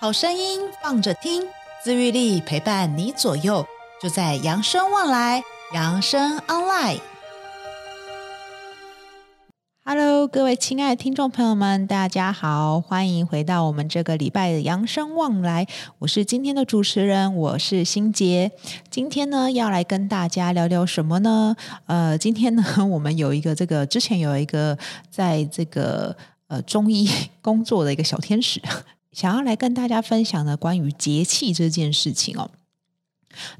好声音放着听，自愈力陪伴你左右，就在扬生旺来，扬生 online。Hello，各位亲爱的听众朋友们，大家好，欢迎回到我们这个礼拜的扬生旺来。我是今天的主持人，我是心杰。今天呢，要来跟大家聊聊什么呢？呃，今天呢，我们有一个这个之前有一个在这个呃中医工作的一个小天使。想要来跟大家分享的关于节气这件事情哦，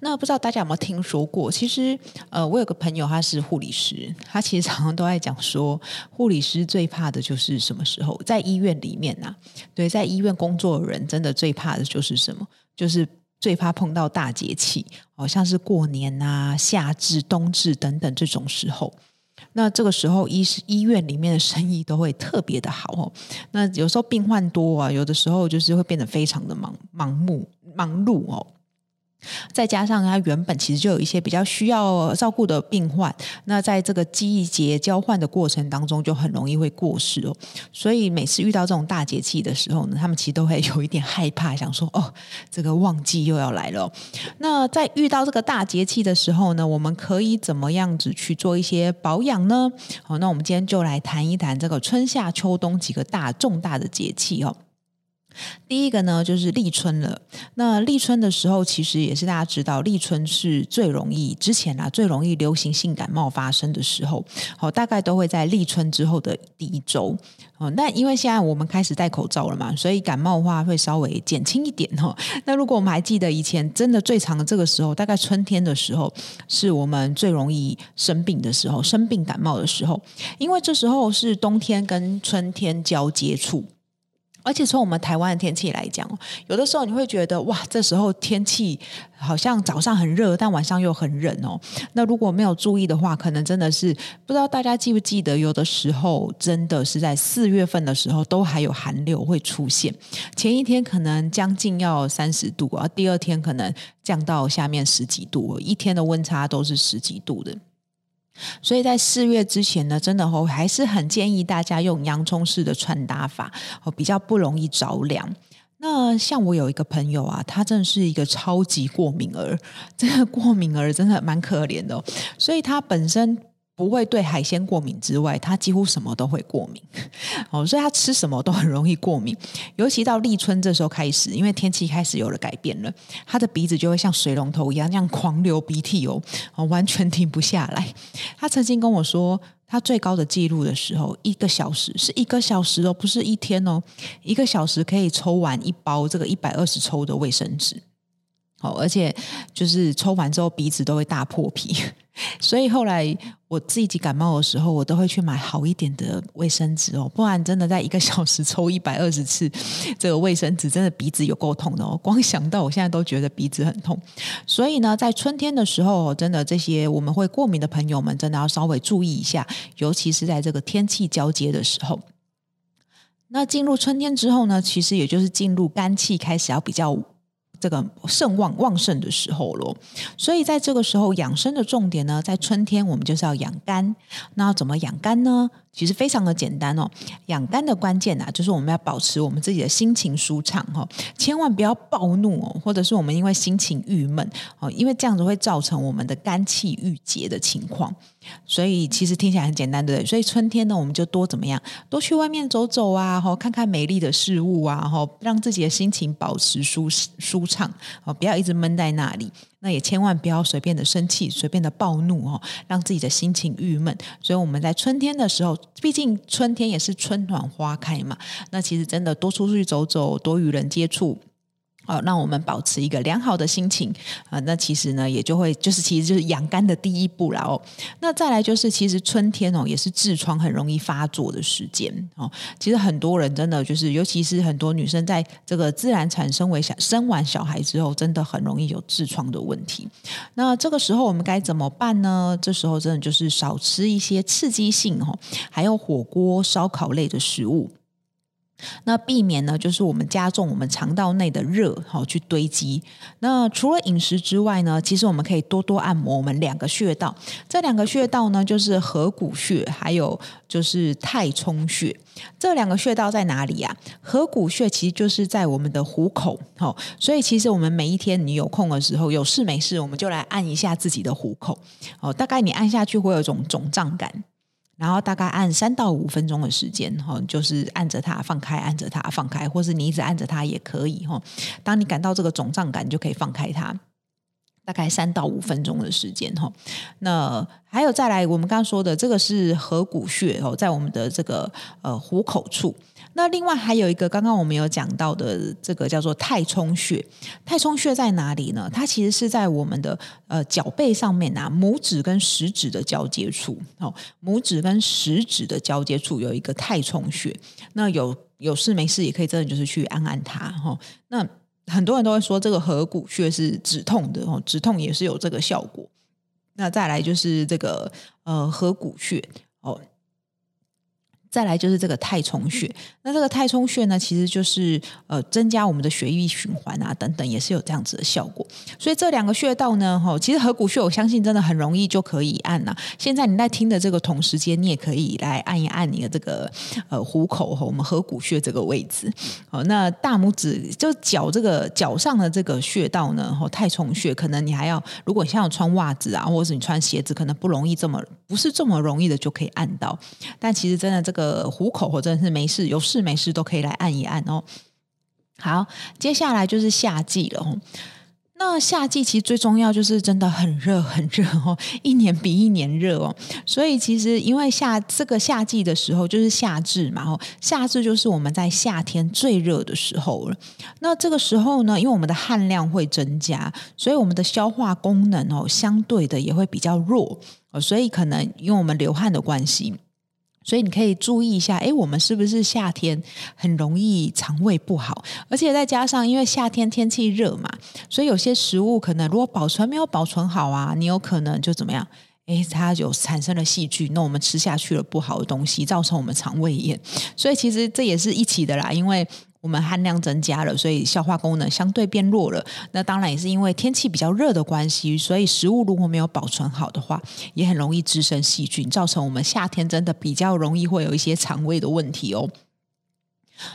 那不知道大家有没有听说过？其实，呃，我有个朋友他是护理师，他其实常常都在讲说，护理师最怕的就是什么时候？在医院里面呐、啊，对，在医院工作的人真的最怕的就是什么？就是最怕碰到大节气，好像是过年啊、夏至、冬至等等这种时候。那这个时候，医医院里面的生意都会特别的好哦。那有时候病患多啊，有的时候就是会变得非常的忙盲目忙碌哦。再加上他原本其实就有一些比较需要照顾的病患，那在这个季节交换的过程当中，就很容易会过世哦。所以每次遇到这种大节气的时候呢，他们其实都会有一点害怕，想说哦，这个旺季又要来了。那在遇到这个大节气的时候呢，我们可以怎么样子去做一些保养呢？好，那我们今天就来谈一谈这个春夏秋冬几个大重大的节气哦。第一个呢，就是立春了。那立春的时候，其实也是大家知道，立春是最容易之前啊，最容易流行性感冒发生的时候。好，大概都会在立春之后的第一周。哦，那因为现在我们开始戴口罩了嘛，所以感冒的话会稍微减轻一点哈。那如果我们还记得以前真的最长的这个时候，大概春天的时候，是我们最容易生病的时候，生病感冒的时候，因为这时候是冬天跟春天交接处。而且从我们台湾的天气来讲，有的时候你会觉得哇，这时候天气好像早上很热，但晚上又很冷哦。那如果没有注意的话，可能真的是不知道大家记不记得，有的时候真的是在四月份的时候都还有寒流会出现，前一天可能将近要三十度啊，第二天可能降到下面十几度，一天的温差都是十几度的。所以在四月之前呢，真的吼还是很建议大家用洋葱式的穿搭法，哦，比较不容易着凉。那像我有一个朋友啊，他真的是一个超级过敏儿，这个过敏儿真的蛮可怜的，所以他本身。不会对海鲜过敏之外，他几乎什么都会过敏哦，所以他吃什么都很容易过敏。尤其到立春这时候开始，因为天气开始有了改变了，他的鼻子就会像水龙头一样这样狂流鼻涕哦，完全停不下来。他曾经跟我说，他最高的记录的时候，一个小时是一个小时哦，不是一天哦，一个小时可以抽完一包这个一百二十抽的卫生纸。哦，而且就是抽完之后鼻子都会大破皮，所以后来我自己感冒的时候，我都会去买好一点的卫生纸哦，不然真的在一个小时 抽一百二十次这个卫生纸，真的鼻子有够痛的哦。光想到我现在都觉得鼻子很痛，所以呢，在春天的时候，真的这些我们会过敏的朋友们，真的要稍微注意一下，尤其是在这个天气交接的时候。那进入春天之后呢，其实也就是进入肝气开始要比较。这个盛旺旺盛的时候咯，所以在这个时候养生的重点呢，在春天我们就是要养肝。那怎么养肝呢？其实非常的简单哦，养肝的关键啊，就是我们要保持我们自己的心情舒畅哈，千万不要暴怒哦，或者是我们因为心情郁闷哦，因为这样子会造成我们的肝气郁结的情况。所以其实听起来很简单，对不对？所以春天呢，我们就多怎么样，多去外面走走啊，哈，看看美丽的事物啊，哈，让自己的心情保持舒舒畅哦，不要一直闷在那里。那也千万不要随便的生气，随便的暴怒哦，让自己的心情郁闷。所以我们在春天的时候，毕竟春天也是春暖花开嘛，那其实真的多出去走走，多与人接触。好，让我们保持一个良好的心情啊。那其实呢，也就会就是其实就是养肝的第一步了哦。那再来就是，其实春天哦，也是痔疮很容易发作的时间哦。其实很多人真的就是，尤其是很多女生，在这个自然产生为小生完小孩之后，真的很容易有痔疮的问题。那这个时候我们该怎么办呢？这时候真的就是少吃一些刺激性哦，还有火锅、烧烤类的食物。那避免呢，就是我们加重我们肠道内的热，好去堆积。那除了饮食之外呢，其实我们可以多多按摩我们两个穴道。这两个穴道呢，就是合谷穴，还有就是太冲穴。这两个穴道在哪里呀？合谷穴其实就是在我们的虎口，好，所以其实我们每一天你有空的时候，有事没事，我们就来按一下自己的虎口。哦，大概你按下去会有一种肿胀感。然后大概按三到五分钟的时间，哈，就是按着它放开，按着它放开，或是你一直按着它也可以，哈。当你感到这个肿胀感，就可以放开它。大概三到五分钟的时间，哈。那还有再来，我们刚刚说的这个是合谷穴哦，在我们的这个呃虎口处。那另外还有一个，刚刚我们有讲到的这个叫做太冲穴。太冲穴在哪里呢？它其实是在我们的呃脚背上面啊，拇指跟食指的交接处哦，拇指跟食指的交接处有一个太冲穴。那有有事没事也可以真的就是去按按它哈、那很多人都会说这个合谷穴是止痛的哦，止痛也是有这个效果。那再来就是这个呃合谷穴哦。再来就是这个太冲穴，那这个太冲穴呢，其实就是呃增加我们的血液循环啊，等等，也是有这样子的效果。所以这两个穴道呢，哈，其实合谷穴我相信真的很容易就可以按呐。现在你在听的这个同时间，你也可以来按一按你的这个呃虎口和我们合谷穴这个位置。好，那大拇指就脚这个脚上的这个穴道呢，哈，太冲穴，可能你还要，如果你像有穿袜子啊，或者是你穿鞋子，可能不容易这么不是这么容易的就可以按到。但其实真的这个。呃，虎口或者是没事，有事没事都可以来按一按哦。好，接下来就是夏季了哦。那夏季其实最重要就是真的很热很热哦，一年比一年热哦。所以其实因为夏这个夏季的时候就是夏至嘛，哦，夏至就是我们在夏天最热的时候了。那这个时候呢，因为我们的汗量会增加，所以我们的消化功能哦，相对的也会比较弱哦。所以可能因为我们流汗的关系。所以你可以注意一下，哎，我们是不是夏天很容易肠胃不好？而且再加上因为夏天天气热嘛，所以有些食物可能如果保存没有保存好啊，你有可能就怎么样？哎，它有产生了细菌，那我们吃下去了不好的东西，造成我们肠胃炎。所以其实这也是一起的啦，因为。我们汗量增加了，所以消化功能相对变弱了。那当然也是因为天气比较热的关系，所以食物如果没有保存好的话，也很容易滋生细菌，造成我们夏天真的比较容易会有一些肠胃的问题哦。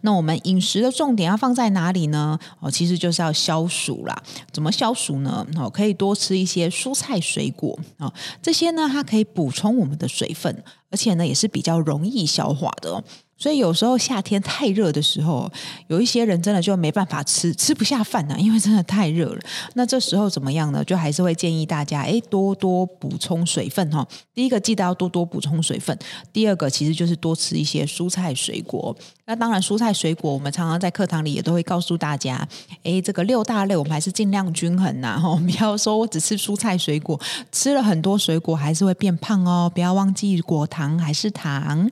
那我们饮食的重点要放在哪里呢？哦，其实就是要消暑啦。怎么消暑呢？哦，可以多吃一些蔬菜水果啊，这些呢，它可以补充我们的水分，而且呢，也是比较容易消化的哦。所以有时候夏天太热的时候，有一些人真的就没办法吃，吃不下饭呐，因为真的太热了。那这时候怎么样呢？就还是会建议大家，诶，多多补充水分哈。第一个记得要多多补充水分，第二个其实就是多吃一些蔬菜水果。那当然，蔬菜水果我们常常在课堂里也都会告诉大家，诶，这个六大类我们还是尽量均衡呐，哈，不要说我只吃蔬菜水果，吃了很多水果还是会变胖哦。不要忘记果糖还是糖。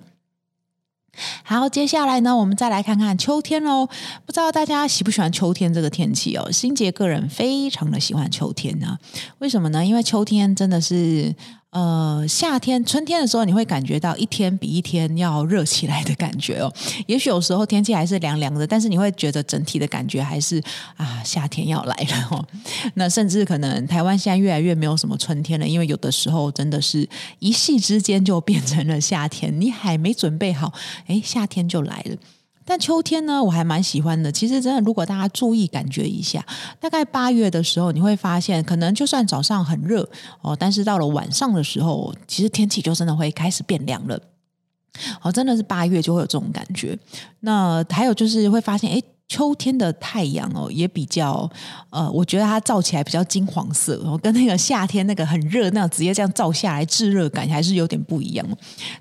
好，接下来呢，我们再来看看秋天喽。不知道大家喜不喜欢秋天这个天气哦？心杰个人非常的喜欢秋天呢。为什么呢？因为秋天真的是。呃，夏天、春天的时候，你会感觉到一天比一天要热起来的感觉哦。也许有时候天气还是凉凉的，但是你会觉得整体的感觉还是啊，夏天要来了哦。那甚至可能台湾现在越来越没有什么春天了，因为有的时候真的是一夕之间就变成了夏天，你还没准备好，诶，夏天就来了。但秋天呢，我还蛮喜欢的。其实真的，如果大家注意感觉一下，大概八月的时候，你会发现，可能就算早上很热哦，但是到了晚上的时候，其实天气就真的会开始变凉了。哦，真的是八月就会有这种感觉。那还有就是会发现，诶。秋天的太阳哦，也比较呃，我觉得它照起来比较金黄色，然后跟那个夏天那个很热那样直接这样照下来炙热感还是有点不一样。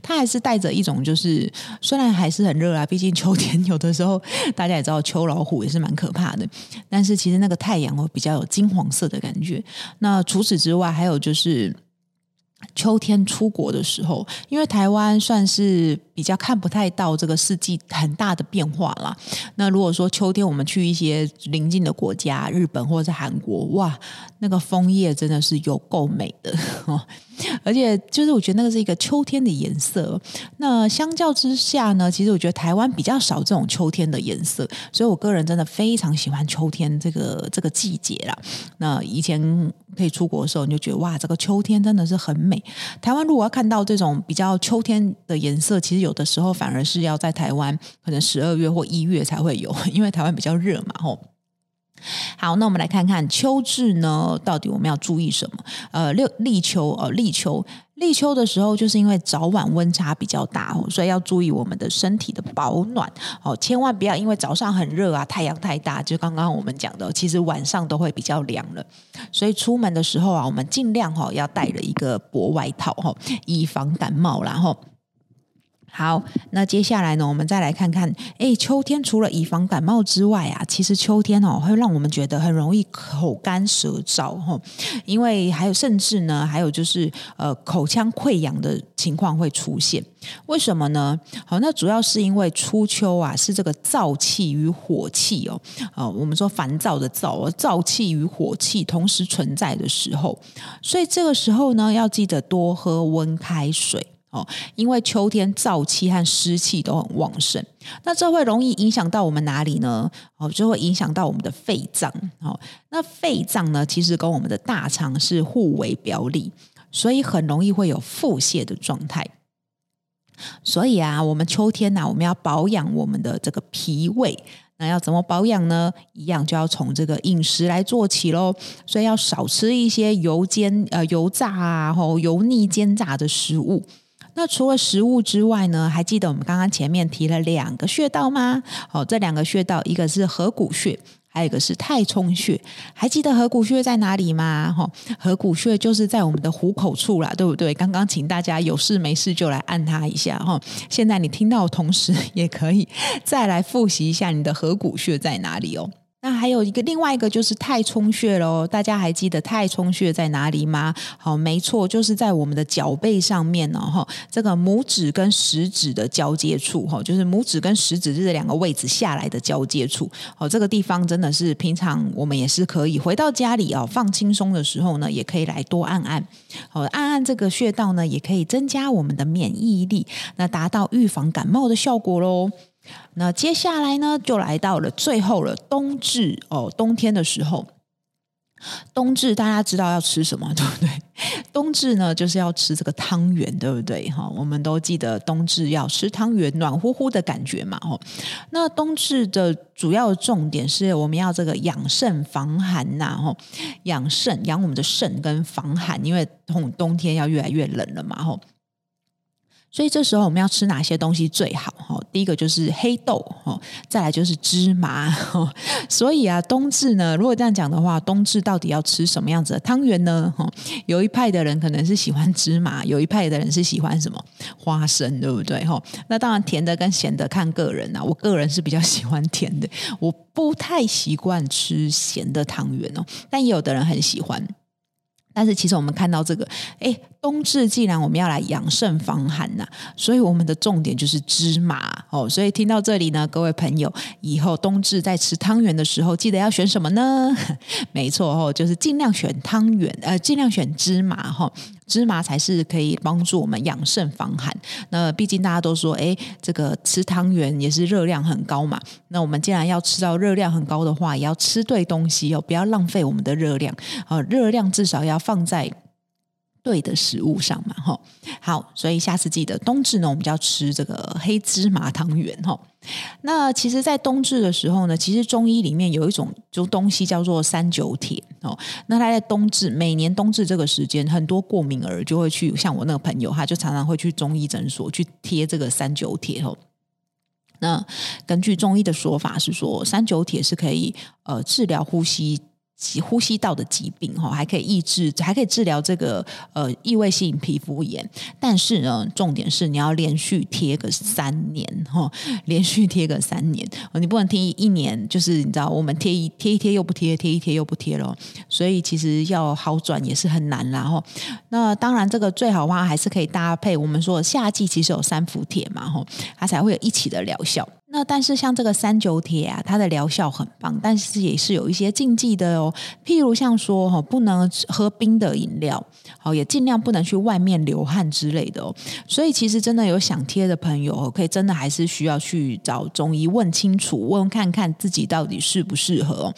它还是带着一种就是，虽然还是很热啊，毕竟秋天有的时候大家也知道秋老虎也是蛮可怕的，但是其实那个太阳哦比较有金黄色的感觉。那除此之外，还有就是秋天出国的时候，因为台湾算是。比较看不太到这个四季很大的变化啦。那如果说秋天我们去一些邻近的国家，日本或者是韩国，哇，那个枫叶真的是有够美的哦。而且就是我觉得那个是一个秋天的颜色。那相较之下呢，其实我觉得台湾比较少这种秋天的颜色，所以我个人真的非常喜欢秋天这个这个季节啦。那以前可以出国的时候，你就觉得哇，这个秋天真的是很美。台湾如果要看到这种比较秋天的颜色，其实有有的时候反而是要在台湾可能十二月或一月才会有，因为台湾比较热嘛，吼。好，那我们来看看秋至呢，到底我们要注意什么？呃，立立秋，呃，立秋，立秋的时候，就是因为早晚温差比较大哦，所以要注意我们的身体的保暖哦，千万不要因为早上很热啊，太阳太大，就刚刚我们讲的，其实晚上都会比较凉了，所以出门的时候啊，我们尽量哈要带了一个薄外套哈，以防感冒，然后。好，那接下来呢，我们再来看看，诶，秋天除了以防感冒之外啊，其实秋天哦会让我们觉得很容易口干舌燥哈，因为还有甚至呢，还有就是呃口腔溃疡的情况会出现。为什么呢？好，那主要是因为初秋啊是这个燥气与火气哦，呃，我们说烦躁的燥，燥气与火气同时存在的时候，所以这个时候呢，要记得多喝温开水。哦，因为秋天燥气和湿气都很旺盛，那这会容易影响到我们哪里呢？哦，就会影响到我们的肺脏。哦，那肺脏呢，其实跟我们的大肠是互为表里，所以很容易会有腹泻的状态。所以啊，我们秋天呢，啊，我们要保养我们的这个脾胃，那要怎么保养呢？一样就要从这个饮食来做起喽。所以要少吃一些油煎、呃油炸啊，或油腻煎炸的食物。那除了食物之外呢，还记得我们刚刚前面提了两个穴道吗？哦，这两个穴道，一个是合谷穴，还有一个是太冲穴。还记得合谷穴在哪里吗？哈，合谷穴就是在我们的虎口处啦，对不对？刚刚请大家有事没事就来按它一下哈。现在你听到的同时，也可以再来复习一下你的合谷穴在哪里哦。那还有一个另外一个就是太冲穴喽，大家还记得太冲穴在哪里吗？好，没错，就是在我们的脚背上面哦，这个拇指跟食指的交接处，哈，就是拇指跟食指这两个位置下来的交接处，哦，这个地方真的是平常我们也是可以回到家里哦，放轻松的时候呢，也可以来多按按，好，按按这个穴道呢，也可以增加我们的免疫力，那达到预防感冒的效果喽。那接下来呢，就来到了最后了，冬至哦，冬天的时候，冬至大家知道要吃什么，对不对？冬至呢，就是要吃这个汤圆，对不对？哈，我们都记得冬至要吃汤圆，暖乎乎的感觉嘛。哦，那冬至的主要重点是我们要这个养肾防寒呐，哈，养肾养我们的肾跟防寒，因为冬冬天要越来越冷了嘛，哈。所以这时候我们要吃哪些东西最好？哈，第一个就是黑豆，哈，再来就是芝麻。所以啊，冬至呢，如果这样讲的话，冬至到底要吃什么样子的汤圆呢？哈，有一派的人可能是喜欢芝麻，有一派的人是喜欢什么花生，对不对？哈，那当然甜的跟咸的看个人啊。我个人是比较喜欢甜的，我不太习惯吃咸的汤圆哦，但也有的人很喜欢。但是其实我们看到这个，哎，冬至既然我们要来养肾防寒呐，所以我们的重点就是芝麻哦。所以听到这里呢，各位朋友，以后冬至在吃汤圆的时候，记得要选什么呢？没错哦，就是尽量选汤圆，呃，尽量选芝麻哈。芝麻才是可以帮助我们养肾防寒。那毕竟大家都说，哎，这个吃汤圆也是热量很高嘛。那我们既然要吃到热量很高的话，也要吃对东西哦，不要浪费我们的热量。呃，热量至少要放在对的食物上嘛，哈。好，所以下次记得冬至呢，我们就要吃这个黑芝麻汤圆，哈。那其实，在冬至的时候呢，其实中医里面有一种就东西叫做三九铁哦。那它在冬至，每年冬至这个时间，很多过敏儿就会去，像我那个朋友，他就常常会去中医诊所去贴这个三九铁哦。那根据中医的说法是说，三九铁是可以呃治疗呼吸呼吸道的疾病哈，还可以抑制，还可以治疗这个呃异位性皮肤炎。但是呢，重点是你要连续贴个三年哈，连续贴个三年，你不能贴一年，就是你知道我们贴一贴一贴又不贴，贴一贴又不贴了。所以其实要好转也是很难啦。然后那当然这个最好的话还是可以搭配我们说夏季其实有三伏贴嘛，哈，它才会有一起的疗效。那但是像这个三九铁啊，它的疗效很棒，但是也是有一些禁忌的哦。譬如像说哈，不能喝冰的饮料，好，也尽量不能去外面流汗之类的哦。所以其实真的有想贴的朋友，可以真的还是需要去找中医问清楚，问看看自己到底适不适合。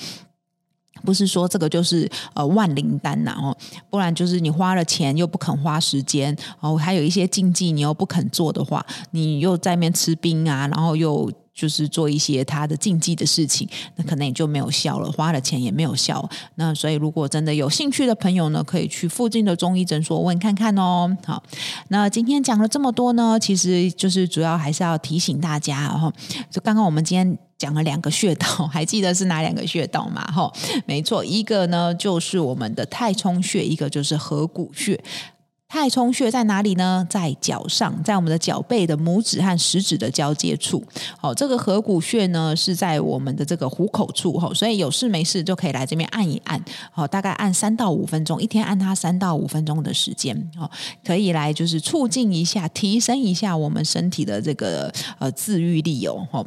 不是说这个就是呃万灵丹呐哦，不然就是你花了钱又不肯花时间哦，还有一些禁忌你又不肯做的话，你又在那边吃冰啊，然后又。就是做一些他的禁忌的事情，那可能也就没有效了，花了钱也没有效。那所以如果真的有兴趣的朋友呢，可以去附近的中医诊所问看看哦。好，那今天讲了这么多呢，其实就是主要还是要提醒大家哈，就刚刚我们今天讲了两个穴道，还记得是哪两个穴道吗？哈，没错，一个呢就是我们的太冲穴，一个就是合谷穴。太冲穴在哪里呢？在脚上，在我们的脚背的拇指和食指的交接处。好，这个合谷穴呢是在我们的这个虎口处。哈，所以有事没事就可以来这边按一按。好，大概按三到五分钟，一天按它三到五分钟的时间。好，可以来就是促进一下，提升一下我们身体的这个呃自愈力哦。好，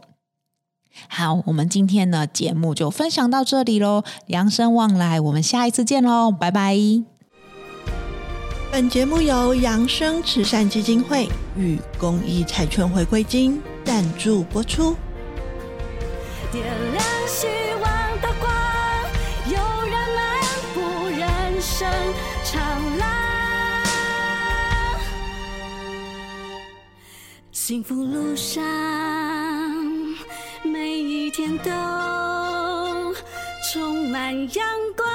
好，我们今天呢节目就分享到这里喽。养生旺来，我们下一次见喽，拜拜。本节目由扬生慈善基金会与公益彩券回归金赞助播出。点亮希望的光，有人漫步人生长廊，幸福路上每一天都充满阳光。